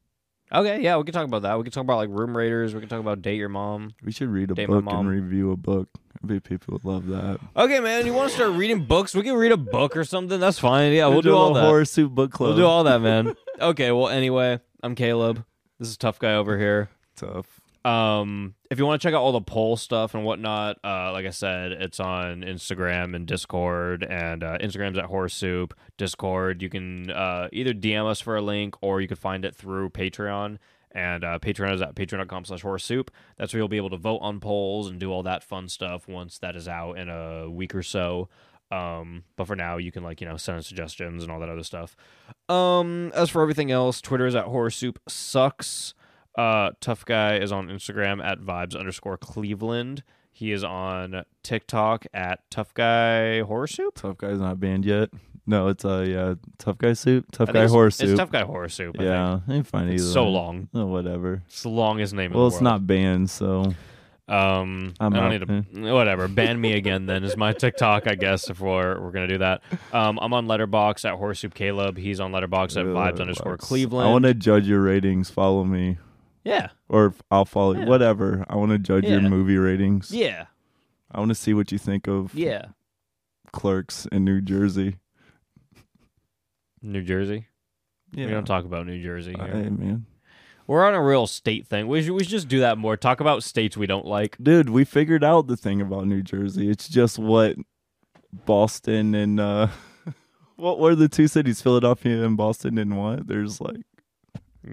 Okay, yeah, we can talk about that. We can talk about like Room Raiders. We can talk about Date Your Mom. We should read a Date book and review a book. I bet people would love that. Okay, man, you want to start reading books? We can read a book or something. That's fine. Yeah, we'll do do all that. horror soup book club. We'll do all that, man. okay, well, anyway, I'm Caleb. This is Tough Guy over here. tough. Um, if you want to check out all the poll stuff and whatnot, uh, like I said, it's on Instagram and Discord, and uh, Instagram's at Horror Soup. Discord, you can uh, either DM us for a link or you can find it through Patreon. And uh, Patreon is at patreon.com slash horror soup. That's where you'll be able to vote on polls and do all that fun stuff once that is out in a week or so. Um, but for now, you can like you know send us suggestions and all that other stuff. Um, as for everything else, Twitter is at horror soup sucks. Uh, tough guy is on Instagram at vibes underscore Cleveland. He is on TikTok at tough guy horror soup. Tough guy's not banned yet. No, it's uh yeah, tough guy soup, tough think guy it's- horror It's soup. tough guy horror soup. I yeah, ain't fine think. either. it's so long. Oh, whatever. It's the longest name. Well, in the it's world. not banned, so Um, I'm I don't out, need to. Whatever. Ban me again. Then is my TikTok. I guess if we're we're gonna do that. Um, I'm on Letterboxd at Horror Soup Caleb. He's on Letterboxd at Vibes underscore Cleveland. I want to judge your ratings. Follow me, Yeah. or f- I'll follow Yeah. whatever. I want to judge your Yeah. movie ratings. Yeah. I want to see what you think of Yeah. Clerks in New Jersey. New Jersey. Yeah, We don't talk about New Jersey here. Hey man, We're on a real state thing. We should, we should just do that more. Talk about states we don't like. dude, we figured out the thing about New Jersey. It's just what Boston and uh, what were the two cities? Philadelphia and Boston and what? There's like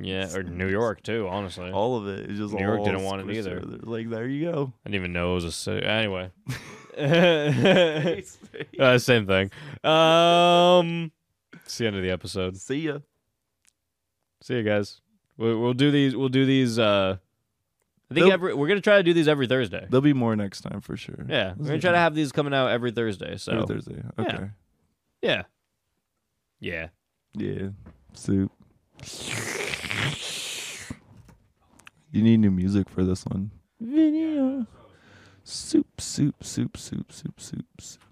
Yeah, or New York too. Honestly, all of it. It's just New York didn't want it either. Like there you go. I didn't even know it was a city. Anyway, uh, same thing. Um, it's the end of the episode. See ya. See you guys. We'll, we'll do these. We'll do these. Uh, I think They'll- every we're gonna try to do these every Thursday. There'll be more next time for sure. Yeah, we're gonna try to have these coming out every Thursday. So Every Thursday. Okay. yeah, yeah. Yeah. Soup. You need new music for this one. Video. Soup, soup, soup, soup, soup, soup, soup.